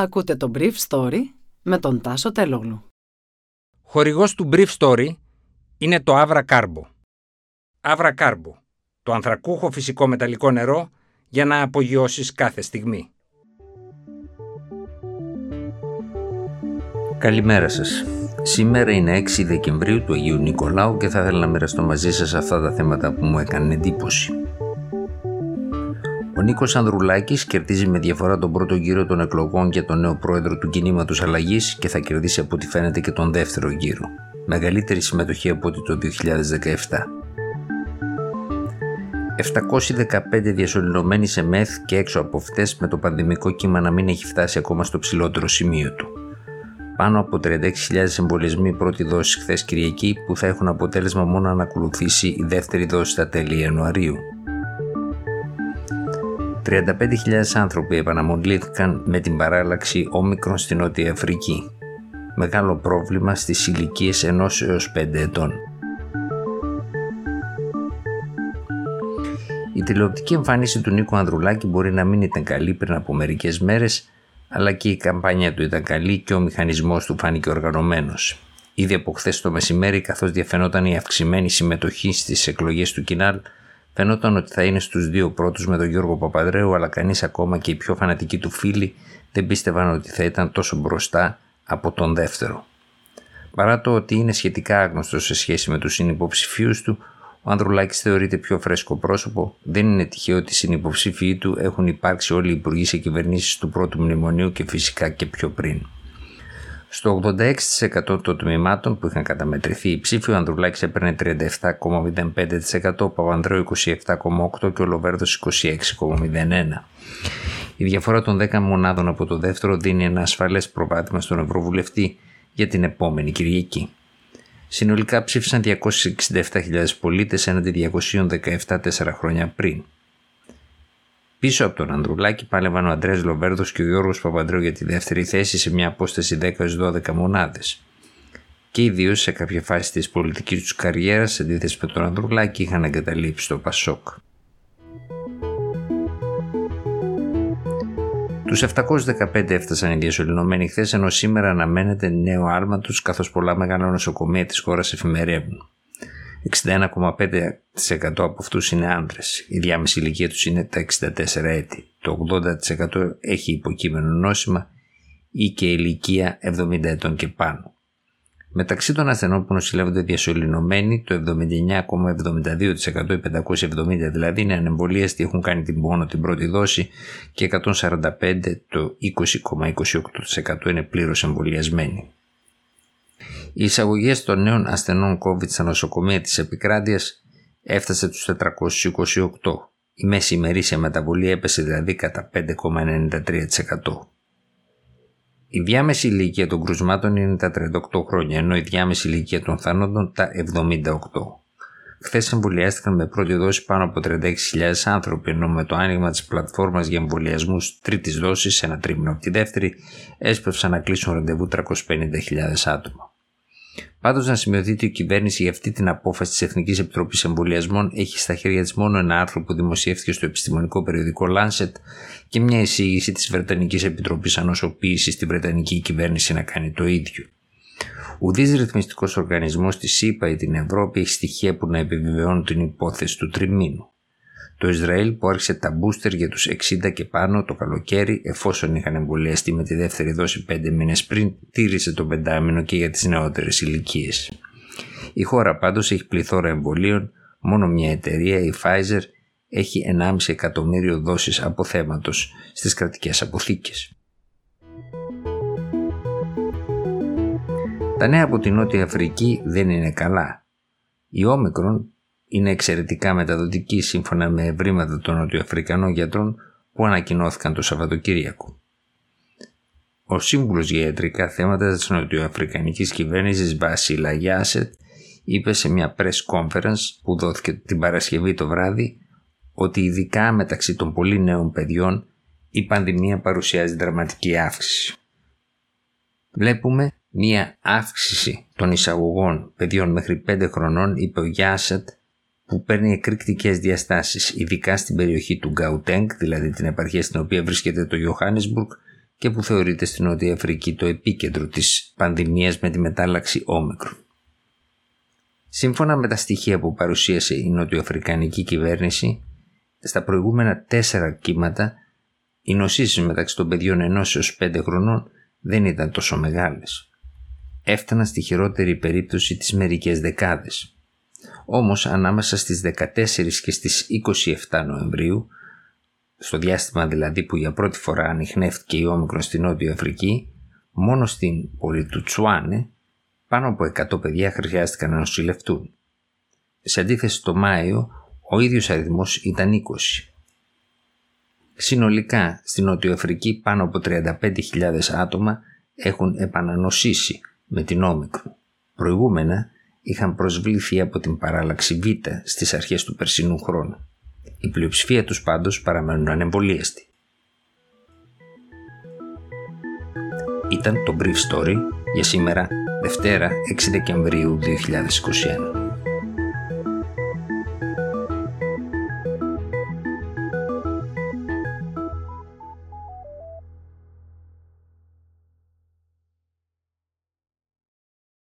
Ακούτε το Brief Story με τον Τάσο Τελόγλου. Χορηγός του Brief Story είναι το Avra Carbo. Avra Carbo, το ανθρακούχο φυσικό μεταλλικό νερό για να απογειώσεις κάθε στιγμή. Καλημέρα σας. Σήμερα είναι 6 Δεκεμβρίου του Αγίου Νικολάου και θα ήθελα να μοιραστώ μαζί σας αυτά τα θέματα που μου έκανε εντύπωση. Ο Νίκος Ανδρουλάκης κερδίζει με διαφορά τον πρώτο γύρο των εκλογών για τον νέο πρόεδρο του κινήματος αλλαγής και θα κερδίσει από ό,τι φαίνεται και τον δεύτερο γύρο. Μεγαλύτερη συμμετοχή από ό,τι το 2017. 715 διασωληνωμένοι σε μεθ και έξω από αυτές με το πανδημικό κύμα να μην έχει φτάσει ακόμα στο ψηλότερο σημείο του. Πάνω από 36.000 εμβολιασμοί πρώτη δόση χθες Κυριακή που θα έχουν αποτέλεσμα μόνο να ακολουθήσει η δεύτερη δόση στα τέλη Ιανουαρίου. 35.000 άνθρωποι επαναμολύθηκαν με την παράλλαξη όμικρον στην Νότια Αφρική. Μεγάλο πρόβλημα στις ηλικίες 1 έως 5 ετών. Η τηλεοπτική εμφάνιση του Νίκου Ανδρουλάκη μπορεί να μην ήταν καλή πριν από μερικές μέρες, αλλά και η καμπάνια του ήταν καλή και ο μηχανισμός του φάνηκε οργανωμένος. Ήδη από χθες το μεσημέρι, καθώς διαφαινόταν η αυξημένη συμμετοχή στις εκλογές του Κινάλ, Φαινόταν ότι θα είναι στους δύο πρώτους με τον Γιώργο Παπαδρέου, αλλά κανείς ακόμα και οι πιο φανατικοί του φίλοι δεν πίστευαν ότι θα ήταν τόσο μπροστά από τον δεύτερο. Παρά το ότι είναι σχετικά άγνωστος σε σχέση με τους συνυποψηφίους του, ο Ανδρουλάκης θεωρείται πιο φρέσκο πρόσωπο, δεν είναι τυχαίο ότι οι συνυποψήφοι του έχουν υπάρξει όλοι οι υπουργοί σε κυβερνήσεις του πρώτου μνημονίου και φυσικά και πιο πριν. Στο 86% των τμήματων που είχαν καταμετρηθεί η ψήφη, ο Ανδρουλάκης έπαιρνε 37,05%, ο Παπανδρέου 27,8% και ο Λοβέρδος 26,01%. Η διαφορά των 10 μονάδων από το δεύτερο δίνει ένα ασφαλές προβάδισμα στον Ευρωβουλευτή για την επόμενη Κυριακή. Συνολικά ψήφισαν 267.000 πολίτες έναντι 217 τέσσερα χρόνια πριν. Πίσω από τον Ανδρουλάκη πάλευαν ο Αντρέα Λοβέρδος και ο Γιώργος Παπαντρέου για τη δεύτερη θέση σε μια απόσταση 10-12 μονάδες. Και οι δύο σε κάποια φάση της πολιτικής τους καριέρας, σε αντίθεση με τον Ανδρουλάκη, είχαν εγκαταλείψει το Πασόκ. Τους 715 έφτασαν οι διασωληνωμένοι χθες, ενώ σήμερα αναμένεται νέο άλμα τους, καθώς πολλά μεγάλα νοσοκομεία της χώρας εφημερεύουν. 61,5% από αυτούς είναι άνδρες. Η διάμεση ηλικία τους είναι τα 64 έτη. Το 80% έχει υποκείμενο νόσημα ή και ηλικία 70 ετών και πάνω. Μεταξύ των ασθενών που νοσηλεύονται διασωληνωμένοι, το 79,72% οι 570 δηλαδή είναι ανεμβολίαστοι, έχουν κάνει την πόνο την πρώτη δόση και 145% το 20,28% είναι πλήρως εμβολιασμένοι. Οι εισαγωγές των νέων ασθενών COVID στα νοσοκομεία της επικράτειας έφτασε στους 428. Η μέση ημερήσια μεταβολή έπεσε δηλαδή κατά 5,93%. Η διάμεση ηλικία των κρουσμάτων είναι τα 38 χρόνια, ενώ η διάμεση ηλικία των θανόντων τα 78. Χθες εμβολιάστηκαν με πρώτη δόση πάνω από 36.000 άνθρωποι, ενώ με το άνοιγμα της πλατφόρμας για εμβολιασμούς τρίτης δόσης, ένα τρίμηνο από τη δεύτερη, έσπευσαν να κλείσουν ραντεβού 350.000 άτομα. Πάντως, να σημειωθεί ότι η κυβέρνηση για αυτή την απόφαση της Εθνικής Επιτροπής Εμβολιασμών έχει στα χέρια της μόνο ένα άρθρο που δημοσιεύτηκε στο επιστημονικό περιοδικό Lancet και μια εισήγηση της Βρετανικής Επιτροπής Ανοσοποίησης στη Βρετανική κυβέρνηση να κάνει το ίδιο. Ουδής ρυθμιστικός οργανισμός της ΣΥΠΑ ή την Ευρώπη έχει στοιχεία που να επιβεβαιώνουν την υπόθεση του τριμήνου. Το Ισραήλ που άρχισε τα μπούστερ για τους 60 και πάνω το καλοκαίρι εφόσον είχαν εμβολιαστεί με τη δεύτερη δόση 5 μήνες πριν τήρησε το πεντάμινο και για τις νεότερες ηλικίες. Η χώρα πάντως έχει πληθώρα εμβολίων, μόνο μια εταιρεία, η Pfizer, έχει 1,5 εκατομμύριο δόσεις αποθέματος στις κρατικές αποθήκες. Τα νέα από την Νότια Αφρική δεν είναι καλά. Η Όμικρον είναι εξαιρετικά μεταδοτική σύμφωνα με ευρήματα των Νοτιοαφρικανών γιατρών που ανακοινώθηκαν το Σαββατοκύριακο. Ο σύμβουλος για ιατρικά θέματα της νοτιοαφρικανικής κυβέρνησης Βασίλα Γιάσετ είπε σε μια press conference που δόθηκε την Παρασκευή το βράδυ ότι ειδικά μεταξύ των πολύ νέων παιδιών η πανδημία παρουσιάζει δραματική αύξηση. Βλέπουμε μια αύξηση των εισαγωγών παιδιών μέχρι 5 χρονών, είπε ο Γιάσετ, που παίρνει εκρηκτικές διαστάσεις, ειδικά στην περιοχή του Γκαουτέγκ, δηλαδή την επαρχία στην οποία βρίσκεται το Johannesburg και που θεωρείται στην Νότια Αφρική το επίκεντρο της πανδημίας με τη μετάλλαξη όμικρου. Σύμφωνα με τα στοιχεία που παρουσίασε η νοτιοαφρικανική κυβέρνηση, στα προηγούμενα τέσσερα κύματα οι νοσήσεις μεταξύ των παιδιών ενός έως 5 χρονών δεν ήταν τόσο μεγάλες. Έφταναν στη χειρότερη περίπτωση τις μερικές δεκάδες. Όμως ανάμεσα στις 14 και στις 27 Νοεμβρίου, στο διάστημα δηλαδή που για πρώτη φορά ανοιχνεύτηκε η όμικρον στη Νότια Αφρική, μόνο στην πόλη του Τσουάνε πάνω από 100 παιδιά χρειάστηκαν να νοσηλευτούν. Σε αντίθεση το Μάιο, ο ίδιος αριθμός ήταν 20. Συνολικά, στην Νότιο Αφρική πάνω από 35.000 άτομα έχουν επανανοσήσει με την όμικρο. Προηγούμενα είχαν προσβληθεί από την παράλλαξη Β στις αρχές του περσινού χρόνου. Η πλειοψηφία τους πάντως παραμένουν ανεμβολίαστοι. Ήταν το Brief Story για σήμερα Δευτέρα 6 Δεκεμβρίου 2021.